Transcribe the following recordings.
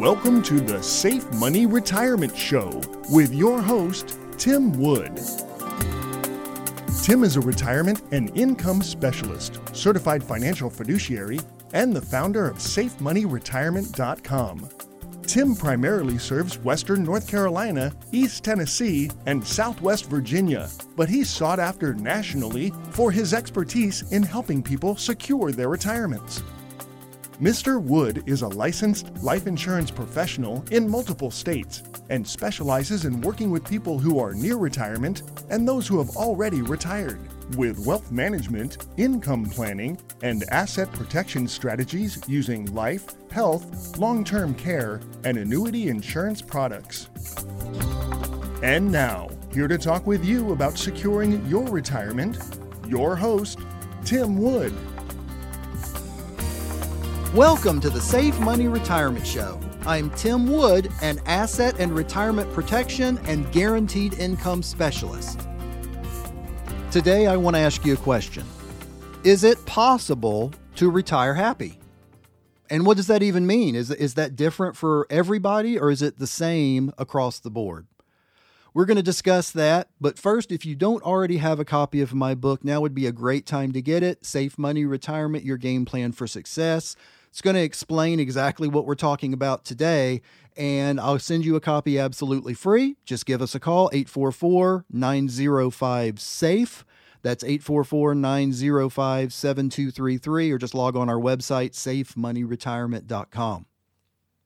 Welcome to the Safe Money Retirement Show with your host, Tim Wood. Tim is a retirement and income specialist, certified financial fiduciary, and the founder of SafeMoneyRetirement.com. Tim primarily serves Western North Carolina, East Tennessee, and Southwest Virginia, but he's sought after nationally for his expertise in helping people secure their retirements. Mr. Wood is a licensed life insurance professional in multiple states and specializes in working with people who are near retirement and those who have already retired with wealth management, income planning, and asset protection strategies using life, health, long term care, and annuity insurance products. And now, here to talk with you about securing your retirement, your host, Tim Wood. Welcome to the Safe Money Retirement Show. I'm Tim Wood, an asset and retirement protection and guaranteed income specialist. Today, I want to ask you a question Is it possible to retire happy? And what does that even mean? Is, is that different for everybody or is it the same across the board? We're going to discuss that. But first, if you don't already have a copy of my book, now would be a great time to get it Safe Money Retirement Your Game Plan for Success. It's going to explain exactly what we're talking about today, and I'll send you a copy absolutely free. Just give us a call, 844 905 SAFE. That's 844 905 7233, or just log on our website, safemoneyretirement.com.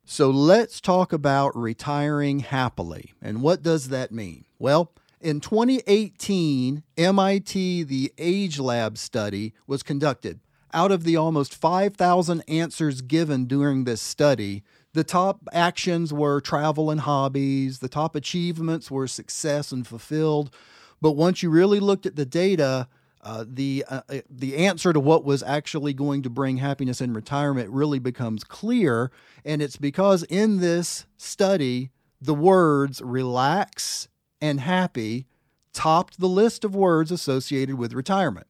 So let's talk about retiring happily. And what does that mean? Well, in 2018, MIT, the Age Lab study was conducted out of the almost 5,000 answers given during this study, the top actions were travel and hobbies, the top achievements were success and fulfilled. But once you really looked at the data, uh, the uh, uh the answer to what was actually going to bring happiness in retirement really becomes clear, and it's because in this study the words relax and happy topped the list of words associated with retirement.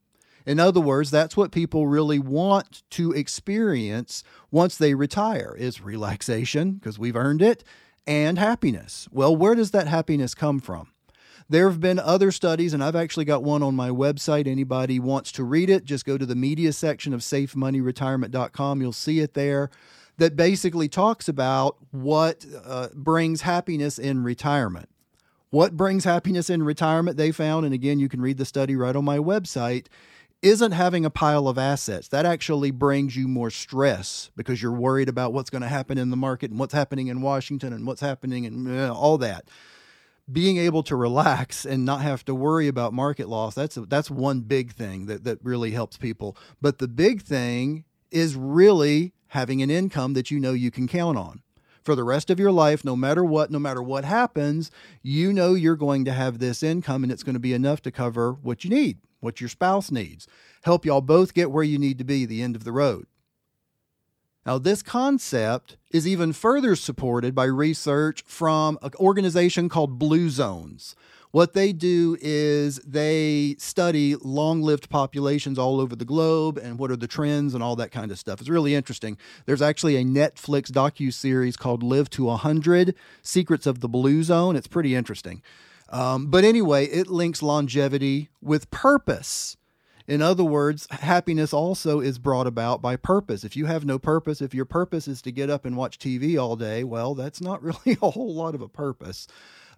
In other words, that's what people really want to experience once they retire is relaxation because we've earned it and happiness. Well, where does that happiness come from? There have been other studies, and I've actually got one on my website. Anybody wants to read it, just go to the media section of safemoneyretirement.com. You'll see it there that basically talks about what uh, brings happiness in retirement. What brings happiness in retirement, they found, and again, you can read the study right on my website, isn't having a pile of assets. That actually brings you more stress because you're worried about what's going to happen in the market and what's happening in Washington and what's happening and all that. Being able to relax and not have to worry about market loss, that's that's one big thing that, that really helps people. But the big thing is really having an income that you know you can count on for the rest of your life, no matter what, no matter what happens, you know you're going to have this income and it's going to be enough to cover what you need what your spouse needs, help y'all both get where you need to be the end of the road. Now, this concept is even further supported by research from an organization called Blue Zones. What they do is they study long lived populations all over the globe and what are the trends and all that kind of stuff. It's really interesting. There's actually a Netflix docu series called Live to 100 Secrets of the Blue Zone. It's pretty interesting. Um, but anyway, it links longevity with purpose. In other words, happiness also is brought about by purpose. If you have no purpose, if your purpose is to get up and watch TV all day, well, that's not really a whole lot of a purpose.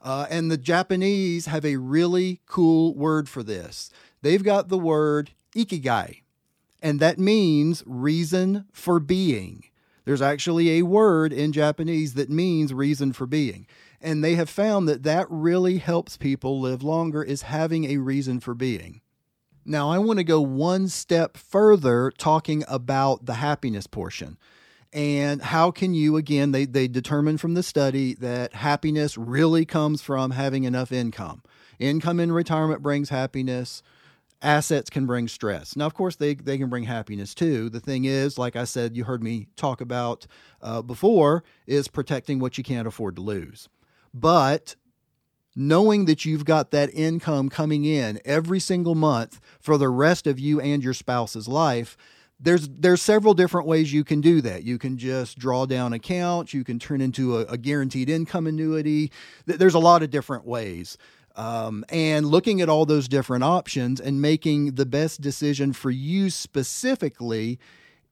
Uh, and the Japanese have a really cool word for this. They've got the word ikigai, and that means reason for being. There's actually a word in Japanese that means reason for being. And they have found that that really helps people live longer is having a reason for being. Now, I want to go one step further talking about the happiness portion. And how can you, again, they, they determined from the study that happiness really comes from having enough income. Income in retirement brings happiness assets can bring stress. Now, of course, they, they can bring happiness too. The thing is, like I said, you heard me talk about uh, before, is protecting what you can't afford to lose. But knowing that you've got that income coming in every single month for the rest of you and your spouse's life, there's there's several different ways you can do that. You can just draw down accounts. You can turn into a, a guaranteed income annuity. There's a lot of different ways. Um, and looking at all those different options and making the best decision for you specifically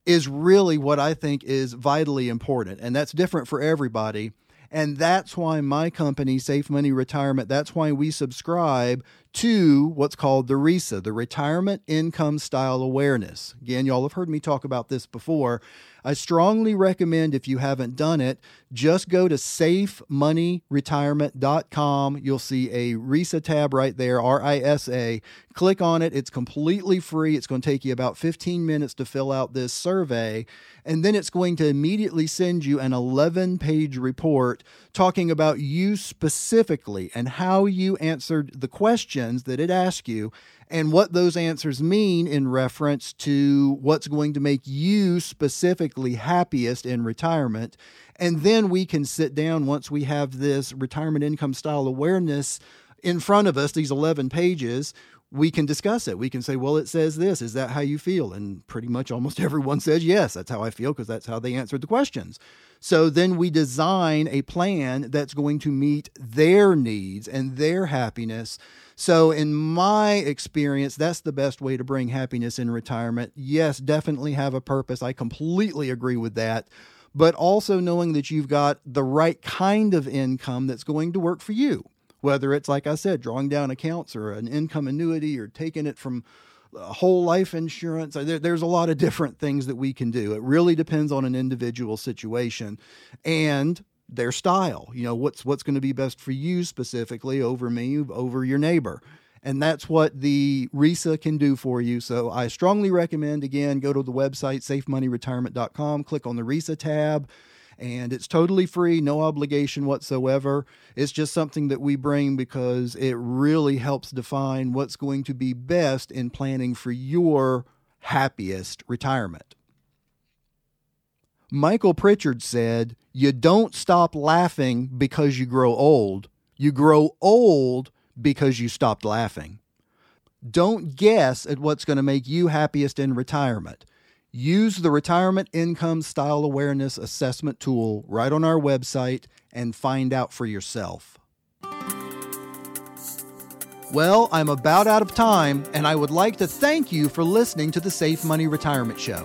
is really what I think is vitally important. And that's different for everybody. And that's why my company, Safe Money Retirement, that's why we subscribe to what's called the RISA, the Retirement Income Style Awareness. Again, y'all have heard me talk about this before. I strongly recommend if you haven't done it, just go to safemoneyretirement.com. You'll see a RISA tab right there, R I S A. Click on it. It's completely free. It's going to take you about 15 minutes to fill out this survey. And then it's going to immediately send you an 11 page report talking about you specifically and how you answered the questions that it asks you and what those answers mean in reference to what's going to make you specifically happiest in retirement. And then we can sit down once we have this retirement income style awareness in front of us, these 11 pages, we can discuss it. We can say, well, it says this. Is that how you feel? And pretty much almost everyone says, yes, that's how I feel because that's how they answered the questions. So then we design a plan that's going to meet their needs and their happiness so, in my experience, that's the best way to bring happiness in retirement. Yes, definitely have a purpose. I completely agree with that. But also knowing that you've got the right kind of income that's going to work for you, whether it's, like I said, drawing down accounts or an income annuity or taking it from uh, whole life insurance. Uh, there, there's a lot of different things that we can do. It really depends on an individual situation. And their style. You know, what's what's going to be best for you specifically over me, over your neighbor. And that's what the RISA can do for you. So I strongly recommend again go to the website safemoneyretirement.com, click on the RISA tab, and it's totally free, no obligation whatsoever. It's just something that we bring because it really helps define what's going to be best in planning for your happiest retirement. Michael Pritchard said, You don't stop laughing because you grow old. You grow old because you stopped laughing. Don't guess at what's going to make you happiest in retirement. Use the Retirement Income Style Awareness Assessment tool right on our website and find out for yourself. Well, I'm about out of time, and I would like to thank you for listening to the Safe Money Retirement Show.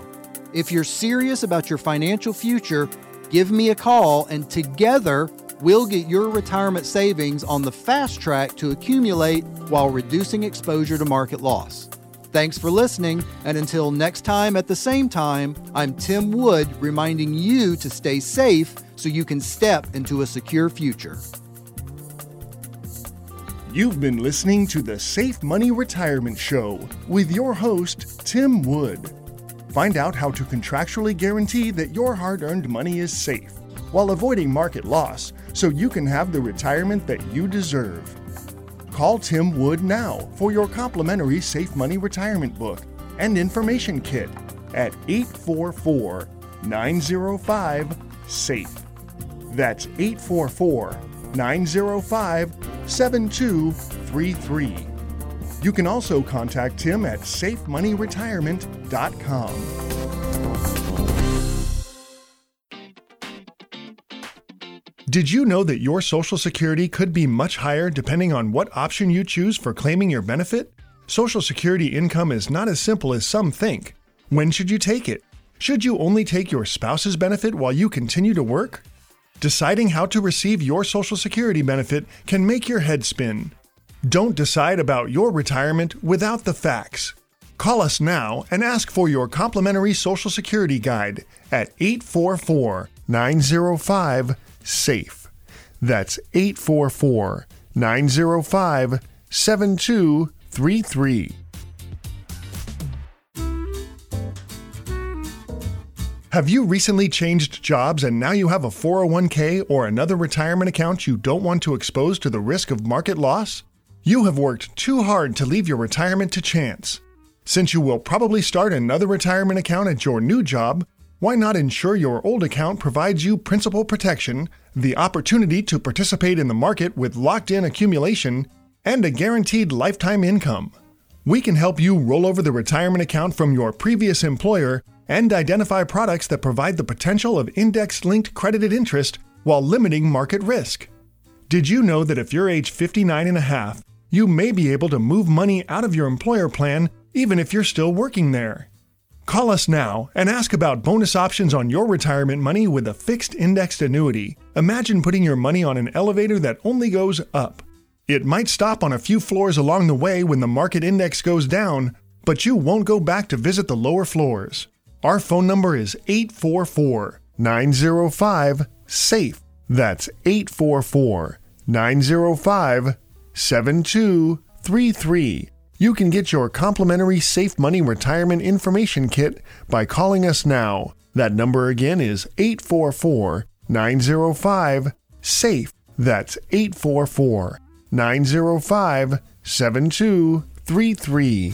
If you're serious about your financial future, give me a call and together we'll get your retirement savings on the fast track to accumulate while reducing exposure to market loss. Thanks for listening, and until next time at the same time, I'm Tim Wood reminding you to stay safe so you can step into a secure future. You've been listening to the Safe Money Retirement Show with your host, Tim Wood. Find out how to contractually guarantee that your hard earned money is safe while avoiding market loss so you can have the retirement that you deserve. Call Tim Wood now for your complimentary Safe Money Retirement Book and Information Kit at 844 905 SAFE. That's 844 905 7233. You can also contact Tim at safemoneyretirement.com. Did you know that your Social Security could be much higher depending on what option you choose for claiming your benefit? Social Security income is not as simple as some think. When should you take it? Should you only take your spouse's benefit while you continue to work? Deciding how to receive your Social Security benefit can make your head spin. Don't decide about your retirement without the facts. Call us now and ask for your complimentary Social Security guide at 844 905 SAFE. That's 844 905 7233. Have you recently changed jobs and now you have a 401k or another retirement account you don't want to expose to the risk of market loss? You have worked too hard to leave your retirement to chance. Since you will probably start another retirement account at your new job, why not ensure your old account provides you principal protection, the opportunity to participate in the market with locked in accumulation, and a guaranteed lifetime income? We can help you roll over the retirement account from your previous employer and identify products that provide the potential of index linked credited interest while limiting market risk. Did you know that if you're age 59 and a half, you may be able to move money out of your employer plan even if you're still working there? Call us now and ask about bonus options on your retirement money with a fixed indexed annuity. Imagine putting your money on an elevator that only goes up. It might stop on a few floors along the way when the market index goes down, but you won't go back to visit the lower floors. Our phone number is 844 905 SAFE. That's 844 905 7233. You can get your complimentary Safe Money Retirement Information Kit by calling us now. That number again is 844 905 SAFE. That's 844 905 7233.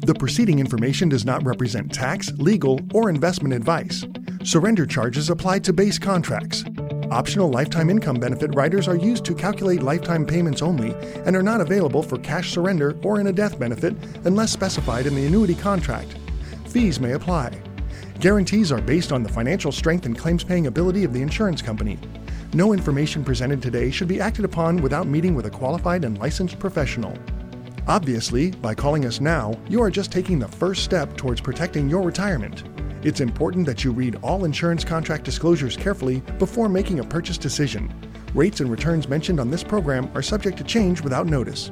The preceding information does not represent tax, legal, or investment advice. Surrender charges apply to base contracts. Optional lifetime income benefit riders are used to calculate lifetime payments only and are not available for cash surrender or in a death benefit unless specified in the annuity contract. Fees may apply. Guarantees are based on the financial strength and claims paying ability of the insurance company. No information presented today should be acted upon without meeting with a qualified and licensed professional. Obviously, by calling us now, you are just taking the first step towards protecting your retirement. It's important that you read all insurance contract disclosures carefully before making a purchase decision. Rates and returns mentioned on this program are subject to change without notice.